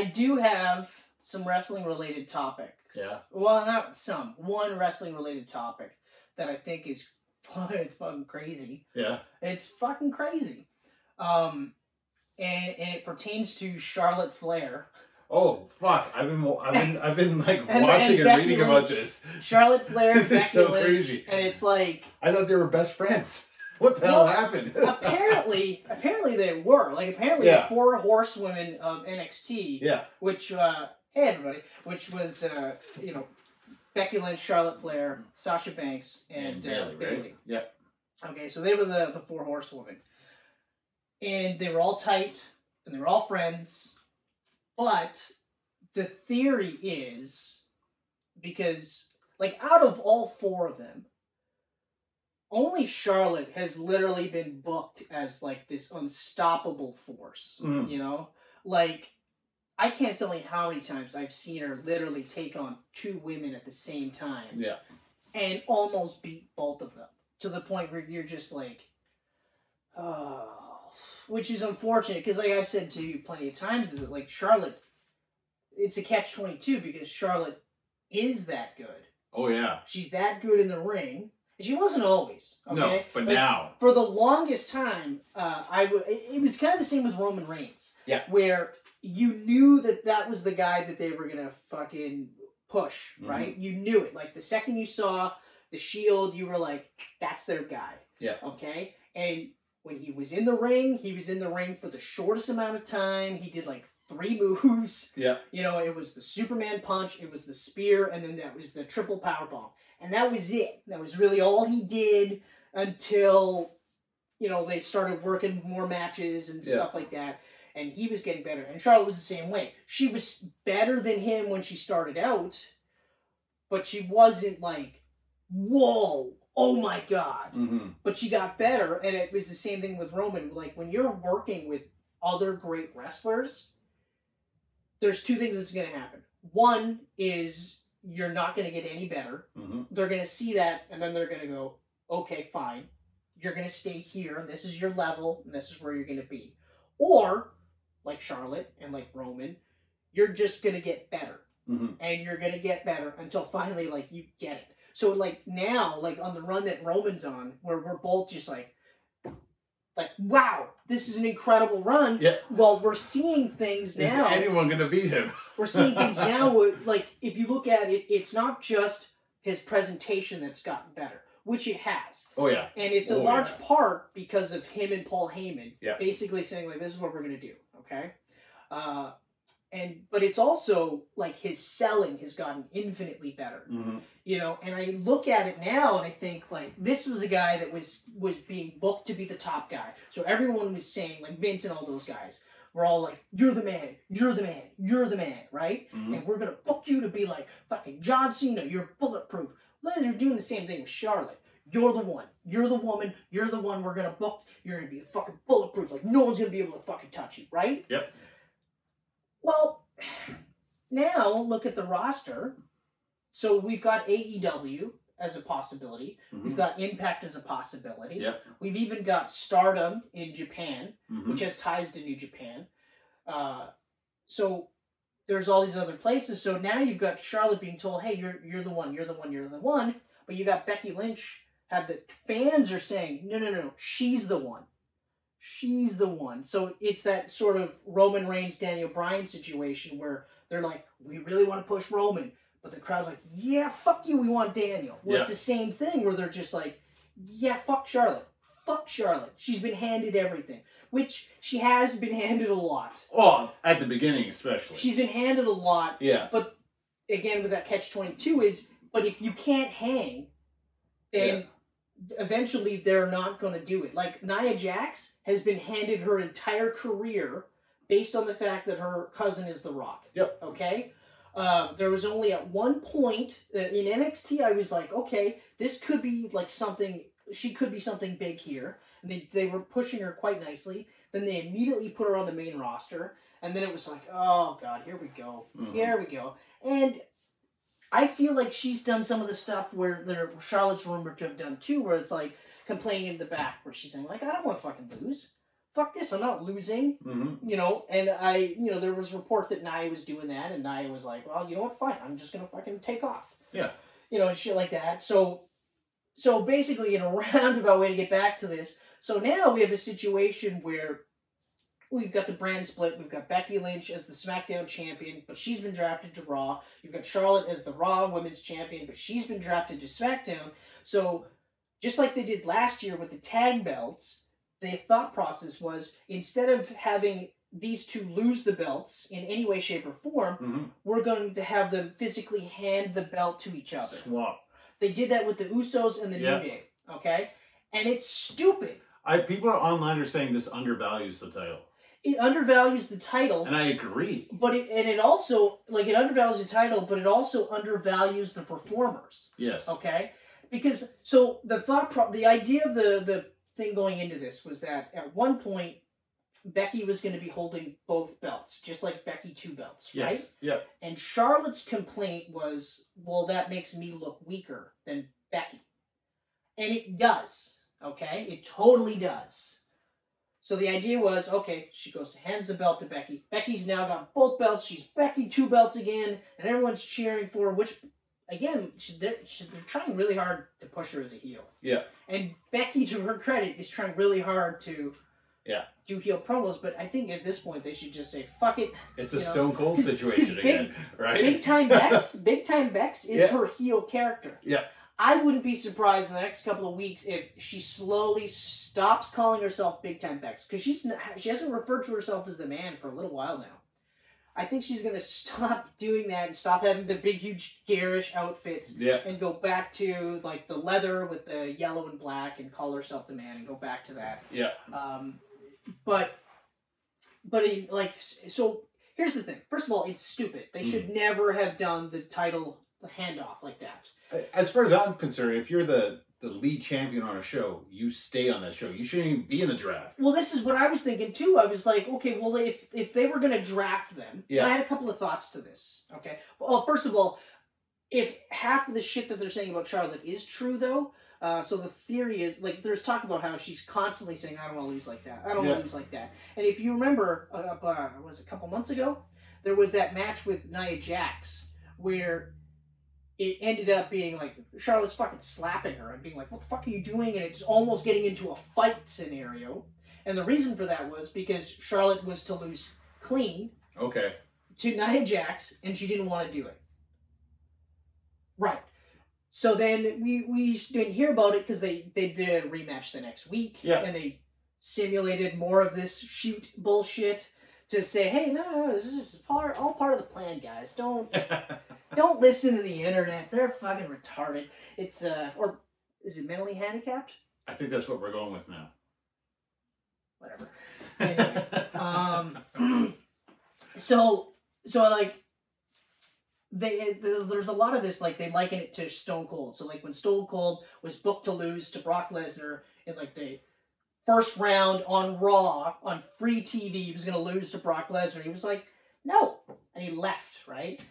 I do have some wrestling related topics. Yeah. Well, not some. One wrestling related topic that I think is it's fucking crazy. Yeah. It's fucking crazy. Um, and, and it pertains to Charlotte Flair. Oh fuck! I've been I've been I've been like And- watching and and, Becky reading about this. Charlotte Flair, This is so Lynch, crazy. and it's like I thought they were best friends. What the Well, hell happened? apparently, apparently they were like apparently Yeah. the four horsewomen of NXT, yeah. which uh, hey everybody, which was uh, you know Becky Lynch, Charlotte Flair, Sasha Banks, and, And uh, Bayley, right? Bayley. Yeah. Okay, so they were the the four horsewomen, and they were all tight and they were all friends, but the theory is because like out of all four of them only charlotte has literally been booked as like this unstoppable force Mhm. you know like i can't tell you how many times i've seen her literally take on two women at the same time Yeah. and almost beat both of them to the point where you're just like oh which is unfortunate because like i've said to you plenty of times is that like charlotte it's a catch 22 because charlotte is that good Oh yeah. she's that good in the ring she wasn't always okay No, but Like, now. for the longest time, uh, I w- it was kind of the same with Roman Reigns. Yeah. Where you knew that that was the guy that they were gonna fucking push, Mhm. right? You knew it. Like the second you saw the Shield, you were like, "That's their guy." Yeah. Okay. And when he was in the ring, he was in the ring for the shortest amount of time. He did like three moves. Yeah. You know, it was the Superman punch, it was the spear, and then that was the triple power bomb. And that was it. That was really all he did until, you know, they started working more matches and Yeah. stuff like that. And he was getting better. And Charlotte was the same way. She was better than him when she started out, but she wasn't like, whoa, oh my God Mm-hmm. but she got better and it was the same thing with roman like when you're working with other great wrestlers there's two things that's going to happen one is you're not going to get any better Mm-hmm. they're going to see that and then they're going to go okay fine you're going to stay here and this is your level and this is where you're going to be or like charlotte and like roman you're just going to get better Mm-hmm. and you're gonna get better until finally like you get it. So like now, like on the run that Roman's on, where we're both just like like wow, this is an incredible run. Yeah. Well, we're seeing things Is now. anyone gonna beat him? we're seeing things now. Where, like if you look at it, it's not just his presentation that's gotten better, which it has, Oh yeah. and it's a Oh, large yeah. part because of him and Paul Heyman. Yeah. Basically saying like this is what we're gonna do. Okay. Uh, and but it's also like his selling has gotten infinitely better Mm-hmm. you know and i look at it now and i think like this was a guy that was was being booked to be the top guy so everyone was saying like vince and all those guys were all like you're the man you're the man you're the man right? Mhm. and we're gonna book you to be like fucking john cena you're bulletproof. Look, they're doing the same thing with charlotte. You're the one you're the woman you're the one we're gonna book. You're gonna be fucking bulletproof like no one's gonna be able to fucking touch you right? Yep. well now look at the roster. So we've got AEW as a possibility. We've Mhm. got Impact as a possibility. Yep. We've even got Stardom in Japan, Mhm. which has ties to New Japan. Uh, so there's all these other places. So now you've got Charlotte being told, "Hey, you're you're the one. You're the one. You're the one." But you got Becky Lynch. Have the fans are saying, "No, no, no, no. She's the one. She's the one." So it's that sort of Roman Reigns, Daniel Bryan situation where they're like, "We really want to push Roman." But the crowd's like, yeah, fuck you, we want Daniel. Well, it's the same thing where they're just like, yeah, fuck Charlotte. Fuck Charlotte. She's been handed everything, which she has been handed a lot. Well, at the beginning especially. She's been handed a lot. yeah. But again, with that catch 22 is, but if you can't hang, then eventually they're not going to do it. Like Nia Jax has been handed her entire career based on the fact that her cousin is The Rock. Yep. Okay? Uh, there was only at one point uh, in NXT, I was like, okay, this could be like something, she could be something big here. And they, they were pushing her quite nicely. Then they immediately put her on the main roster. And then it was like, oh, God, here we go. Mhm. Here we go. And I feel like she's done some of the stuff where there, Charlotte's rumored to have done too, where it's like complaining in the back, where she's saying, like, I don't want to fucking lose. Fuck this, I'm not losing. hmm You know, and I, you know, there was report that Nia was doing that, and Nia was like, well, you know what, fine, I'm just gonna fucking take off. Yeah. You know, and shit like that. So, so basically, in a roundabout way to get back to this, so now we have a situation where we've got the brand split. We've got Becky Lynch as the SmackDown champion, but she's been drafted to Raw. You've got Charlotte as the Raw Women's champion, but she's been drafted to SmackDown. So, just like they did last year with the tag belts, the thought process was instead of having these two lose the belts in any way, shape, or form, hmm we're going to have them physically hand the belt to each other. Swap. They did that with the Usos and the Yeah. New Day, okay? And it's stupid. I people are online are saying this undervalues the title, It undervalues the title, and I agree. but it and it also like it undervalues the title, but it also undervalues the performers. Yes. Okay, because so the thought, pro- the idea of the the thing going into this was that at one point Becky was going to be holding both belts, just like Becky two belts, Yes. right? Yeah. And Charlotte's complaint was, well, that makes me look weaker than Becky, and it does. Okay, it totally does. So the idea was, okay, she goes hands the belt to Becky. Becky's now got both belts. She's Becky two belts again, and everyone's cheering for her. Which, again, she, they're, she, they're trying really hard to push her as a heel. Yeah. And Becky, to her credit, is trying really hard to Yeah. do heel promos. But I think at this point they should just say, fuck it. It's a know, Stone Cold situation big- again, right? Big time Bex, Big time Bex is Yeah. her heel character. Yeah. I wouldn't be surprised in the next couple of weeks if she slowly stops calling herself Big Time Bex because she's she hasn't referred to herself as the man for a little while now. I think she's gonna stop doing that and stop having the big, huge, garish outfits yeah. and go back to like the leather with the yellow and black and call herself the man and go back to that. Yeah. Um, but, but in, like, so here's the thing. First of all, it's stupid. They Mm. should never have done the title handoff like that. As far as I'm concerned, if you're the the lead champion on a show, you stay on that show. You shouldn't even be in the draft. Well, this is what I was thinking too. I was like, okay, well, if if they were gonna draft them, Yeah. I had a couple of thoughts to this. Okay, well, first of all, if half of the shit that they're saying about Charlotte is true, though. Uh, so the theory is like there's talk about how she's constantly saying I don't want to lose like that. I don't want to lose like that. And if you remember, uh, uh, was it a couple months ago, there was that match with Nia Jax where it ended up being like Charlotte's fucking slapping her and being like, "What the fuck are you doing?" And it's almost getting into a fight scenario. And the reason for that was because Charlotte was to lose clean Okay. to Nia Jax, and she didn't want to do it. Right. So then we we didn't hear about it because they they did a rematch the next week, Yeah. and they simulated more of this shoot bullshit to say, hey, no, no, no, this is part all part of the plan, guys. Don't don't listen to the internet. They're fucking retarded. It's uh, or is it mentally handicapped? I think that's what we're going with now. Whatever. Anyway, um, so so like they the, there's a lot of this like they liken it to Stone Cold. So like when Stone Cold was booked to lose to Brock Lesnar in like the first round on Raw on free TV, he was gonna lose to Brock Lesnar. He was like, no, and he left. Right.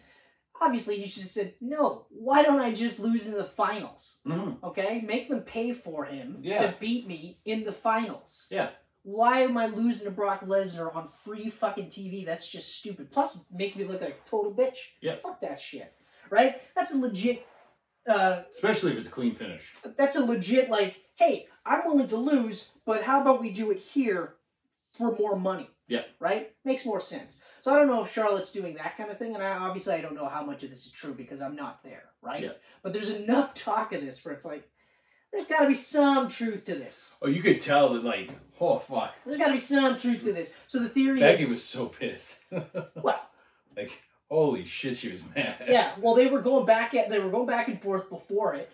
Obviously, he should have said, no, why don't I just lose in the finals? Mhm. Okay? Make them pay for him Yeah. to beat me in the finals. Yeah. Why am I losing to Brock Lesnar on free fucking TV? That's just stupid. Plus, it makes me look like a total bitch. Yeah. Fuck that shit. Right? That's a legit. Uh, Especially if it's a clean finish. that's a legit like. Hey, I'm willing to lose, but how about we do it here for more money? Yeah. Right? Makes more sense. So I don't know if Charlotte's doing that kind of thing, and I obviously I don't know how much of this is true because I'm not there. Right? Yeah. But there's enough talk of this where it's like, there's got to be some truth to this. Oh, you could tell that, like, oh fuck, There's got to be some truth to this. So the theory Becky is, was so pissed. well, like, holy shit, she was mad. yeah. Well, they were going back at they were going back and forth before it.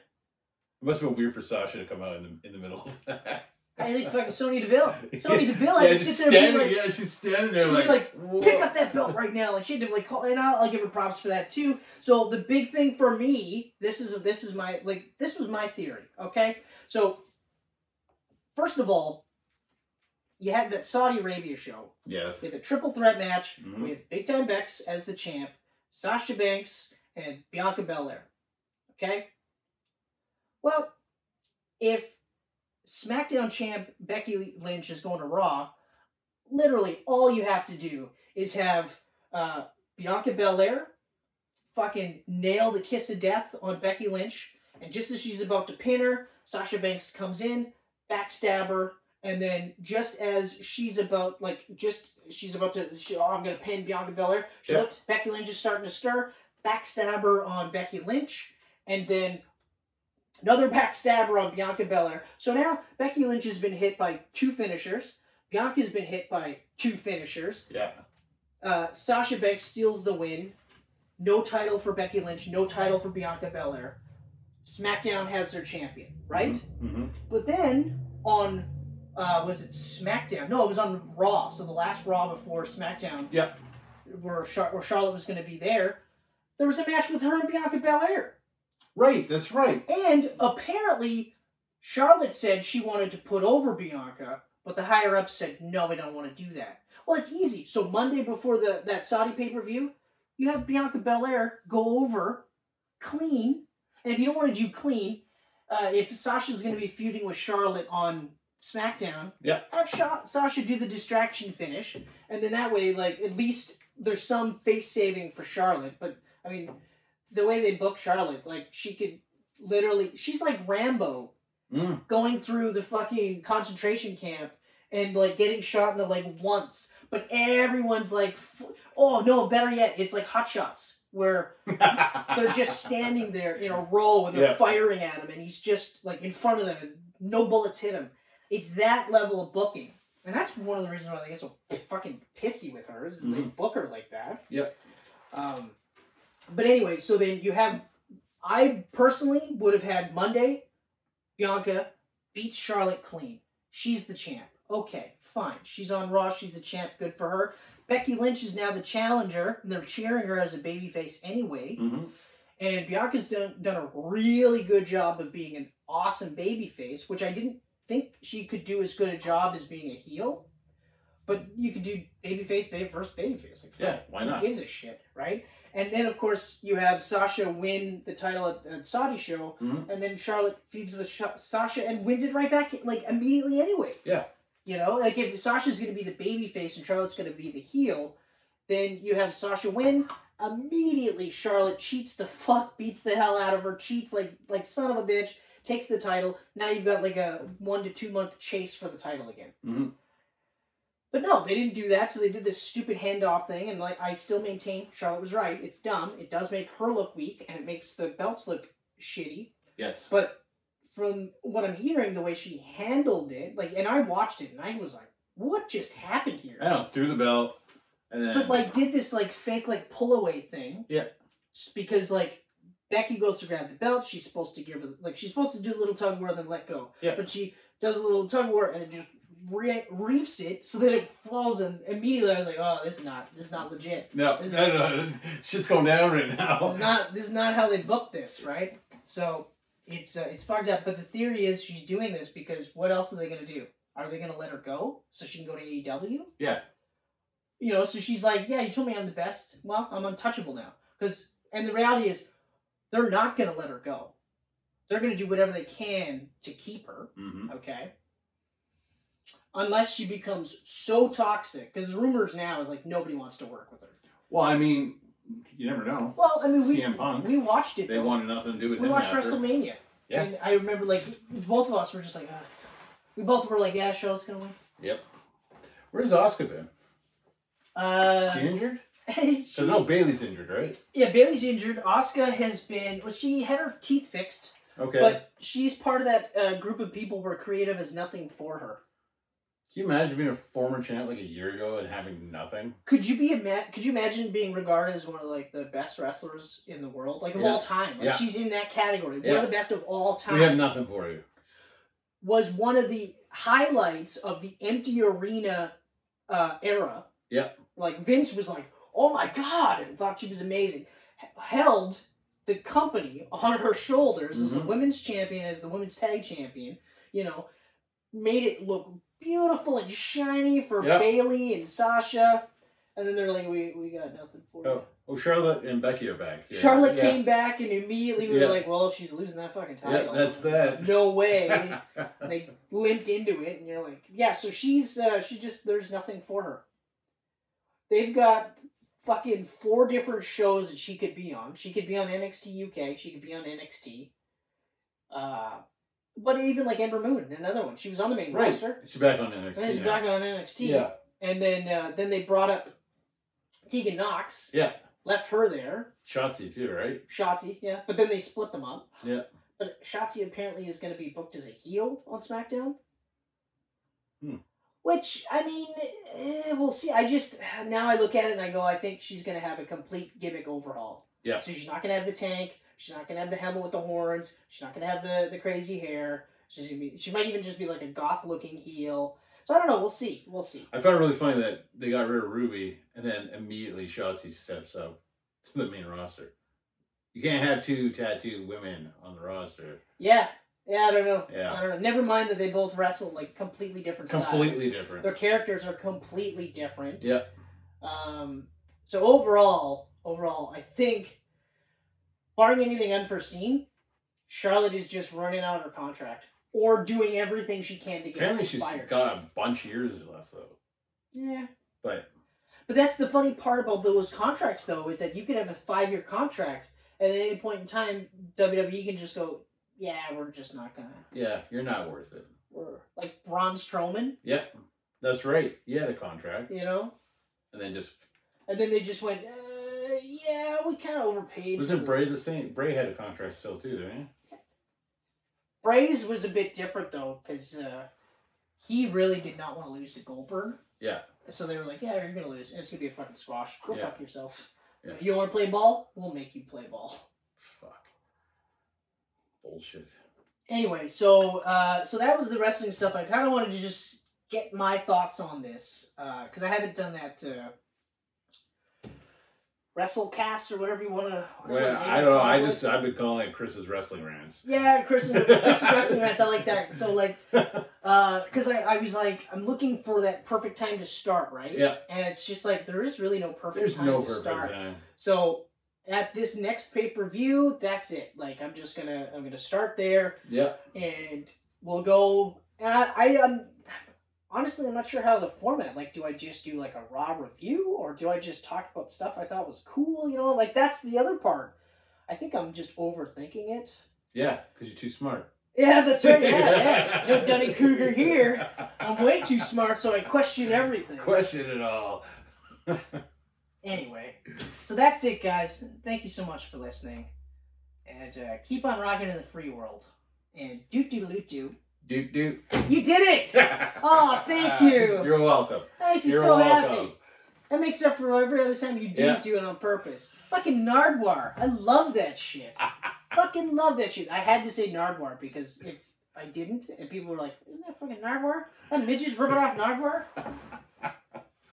It must have been weird for Sasha to come out in the, in the middle of that. I think fucking Sonya Deville. Sonya Deville yeah, had to just sit there and be like, yeah, she's standing there she'd like, be like, "Whoa." pick up that belt right now, and she had to like call. And I'll, I'll give her props for that too. So the big thing for me, this is this is my like this was my theory. Okay, so first of all, you had that Saudi Arabia show. Yes. Had a triple threat match Mhm. with Big Time Bex as the champ, Sasha Banks, and Bianca Belair. Okay? Well, if SmackDown champ Becky Lynch is going to Raw, literally all you have to do is have uh, Bianca Belair fucking nail the kiss of death on Becky Lynch, and just as she's about to pin her, Sasha Banks comes in, backstab her, and then just as she's about like just she's about to she, oh I'm gonna pin Bianca Belair, she Yeah. looks Becky Lynch is starting to stir, backstab her on Becky Lynch, and then another backstabber on Bianca Belair. So now Becky Lynch has been hit by two finishers. Bianca's been hit by two finishers. Yeah. Uh, Sasha Banks steals the win. No title for Becky Lynch. No title for Bianca Belair. SmackDown has their champion, right? Mm-hmm. But then on, uh, was it SmackDown? No, it was on Raw. So the last Raw before SmackDown. Yeah. Where, Char- where Charlotte was going to be there. There was a match with her and Bianca Belair. Right, that's right. And apparently, Charlotte said she wanted to put over Bianca, but the higher ups said, no, we don't want to do that. Well, it's easy. So Monday before the that Saudi pay per view, you have Bianca Belair go over clean. And if you don't want to do clean, uh, if Sasha's going to be feuding with Charlotte on SmackDown, Yeah. have Sha- Sasha do the distraction finish, and then that way, like at least there's some face saving for Charlotte. But I mean, the way they book Charlotte, like she could literally, she's like Rambo Mm. going through the fucking concentration camp and like getting shot in the leg once, but everyone's like, f- oh no, better yet, it's like Hot Shots where they're just standing there in a row and they're Yeah. firing at him and he's just like in front of them and no bullets hit him. It's that level of booking. And that's one of the reasons why they get so fucking pissy with her is they Mhm. book her like that. Yep. Um, but anyway, so then you have, I personally would have had Monday, Bianca beats Charlotte clean. She's the champ. Okay, fine. She's on Raw. She's the champ. Good for her. Becky Lynch is now the challenger, and they're cheering her as a babyface anyway. hmm And Bianca's done done a really good job of being an awesome babyface, which I didn't think she could do as good a job as being a heel. But you could do babyface, baby first babyface. Like, Yeah, why not? who gives a shit, right? And then of course you have Sasha win the title at the Saudi show, Mhm. and then Charlotte feuds with Sha- Sasha and wins it right back like immediately anyway. Yeah. You know, like if Sasha's going to be the baby face and Charlotte's going to be the heel, then you have Sasha win. Immediately, Charlotte cheats the fuck, beats the hell out of her, cheats like like son of a bitch, takes the title. Now you've got like a one to two month chase for the title again. Mhm. But no, they didn't do that, so they did this stupid handoff thing, and like I still maintain Charlotte was right. It's dumb. It does make her look weak, and it makes the belts look shitty. Yes. But from what I'm hearing, the way she handled it, like, and I watched it, and I was like, "What just happened here?" I know, threw the belt, and then. But like, did this like fake like pull away thing? Yeah. Because like Becky goes to grab the belt, she's supposed to give her like she's supposed to do a little tug war, then let go. Yeah. But she does a little tug war and it just re- reefs it so that it falls, and immediately I was like, "Oh, this is not this is not legit." no, This- no, no, shit's going down right now. This is not this is not how they booked this, right? So it's uh, it's fucked up. But the theory is she's doing this because what else are they gonna do? Are they gonna let her go so she can go to AEW? Yeah. You know, so she's like, yeah, you told me I'm the best. Well, I'm untouchable now. Because and the reality is, they're not gonna let her go. They're gonna do whatever they can to keep her. hmm Okay. Unless she becomes so toxic, because rumors now is like nobody wants to work with her. Well, I mean, you never know. Well, I mean, we CM Punk. we watched it. They though. wanted nothing to do with We watched after. WrestleMania. Yeah. And I remember, like, both of us were just like, Ugh. we both were like, yeah, Charlotte's gonna win. Yep. Where's Asuka been? Uh, She injured? she- Because no, Bayley's injured, right? yeah, Bayley's injured. Asuka has been, well, she had her teeth fixed, Okay. but she's part of that uh, group of people where creative is nothing for her. Can you imagine being a former champ like a year ago and having nothing? Could you be a ma- Could you imagine being regarded as one of like the best wrestlers in the world, like of Yeah. all time? Like Yeah. she's in that category, one Yeah. of the best of all time. We have nothing for you. was one of the highlights of the empty arena uh, era. Yeah. Like Vince was like, "Oh my god!" and thought she was amazing. H- held the company on her shoulders as the Mhm. women's champion, as the women's tag champion. You know, made it look beautiful and shiny for Yeah. Bayley and Sasha. And then they're like, we, we got nothing for you. Oh, oh, Charlotte and Becky are back. Yeah. Charlotte yeah. came back and immediately we Yeah. were like, well, she's losing that fucking title. Yeah, title. that's that. No way. They limped into it and you're like, yeah, so she's, uh, she just, there's nothing for her. They've got fucking four different shows that she could be on. She could be on NXT UK. She could be on NXT. Uh, but even like Ember Moon, another one. She was on the main Right. roster. She's back on And NXT. then she's now. back on NXT. Yeah. And then uh, then they brought up Tegan Nox. Yeah. Left her there. Shotzi too, right? Shotzi, yeah. But then they split them up. Yeah. But Shotzi apparently is going to be booked as a heel on SmackDown. Hmm. Which, I mean, eh, we'll see. I just, now I look at it and I go, I think she's going to have a complete gimmick overhaul. Yeah. So she's not going to have the tank. She's not going to have the helmet with the horns. She's not going to have the, the crazy hair. She's gonna be, she might even just be like a goth looking heel. So I don't know. We'll see. We'll see. I found it really funny that they got rid of Ruby and then immediately Shotzi steps up to the main roster. You can't have two tattooed women on the roster. Yeah. Yeah, I don't know. Yeah. I don't know. Never mind that they both wrestle like completely different styles. Completely different. Their characters are completely different. Yep. Um, so overall, overall, I think, barring anything unforeseen, Charlotte is just running out of her contract or doing everything she can to get Apparently she's fired. got a bunch of years left though. yeah. But But that's the funny part about those contracts, though, is that you could have a five year contract, and at any point in time, WWE can just go, "Yeah, we're just not gonna." yeah, you're not worth it. We're like Braun Strowman, Yeah. That's right. He had a contract. you know, And then just and then they just went, uh, "Yeah, we kind of overpaid." wasn't Bray the same Bray had a contract still too, didn't he? Bray's was a bit different though, because uh, he really did not want to lose to Goldberg. Yeah. So they were like, "Yeah, you're gonna lose. and It's gonna be a fucking squash. Go Yeah. fuck yourself. Yeah. You want to play ball? We'll make you play ball." Fuck. Bullshit. Anyway, so uh, so that was the wrestling stuff. I kind of wanted to just get my thoughts on this because I haven't done that uh, WrestleCast or whatever you want to. Well, I don't know. I just I've been calling it Chris's wrestling rants. yeah, Chris, Chris's wrestling match. I like that. So like, because I, I was like, I'm looking for that perfect time to start, right? Yeah. And it's just like there is really no perfect There's time no to perfect start. time. So at this next pay per view, that's it. Like I'm just gonna I'm gonna start there. Yeah. and we'll go. And I, I um, honestly, I'm not sure how the format. Like, do I just do like a raw review, or do I just talk about stuff I thought was cool? You know, like that's the other part. I think I'm just overthinking it. Yeah, because you're too smart. Yeah, that's right. Yeah, yeah. No Dunning Kruger here. I'm way too smart, so I question everything. Question it all. Anyway, so that's it, guys. Thank you so much for listening, and uh, keep on rocking in the free world. And doot doot doot doot. Doot doot. You did it! Oh, thank you. You're welcome. That makes me You're so welcome. happy. That makes up for every other time you didn't Yeah. do it on purpose. Fucking Nardwuar. I love that shit. fucking love that shit. I had to say Nardwuar because if I didn't and people were like, isn't that fucking Nardwuar? That midget's ripping off Nardwuar?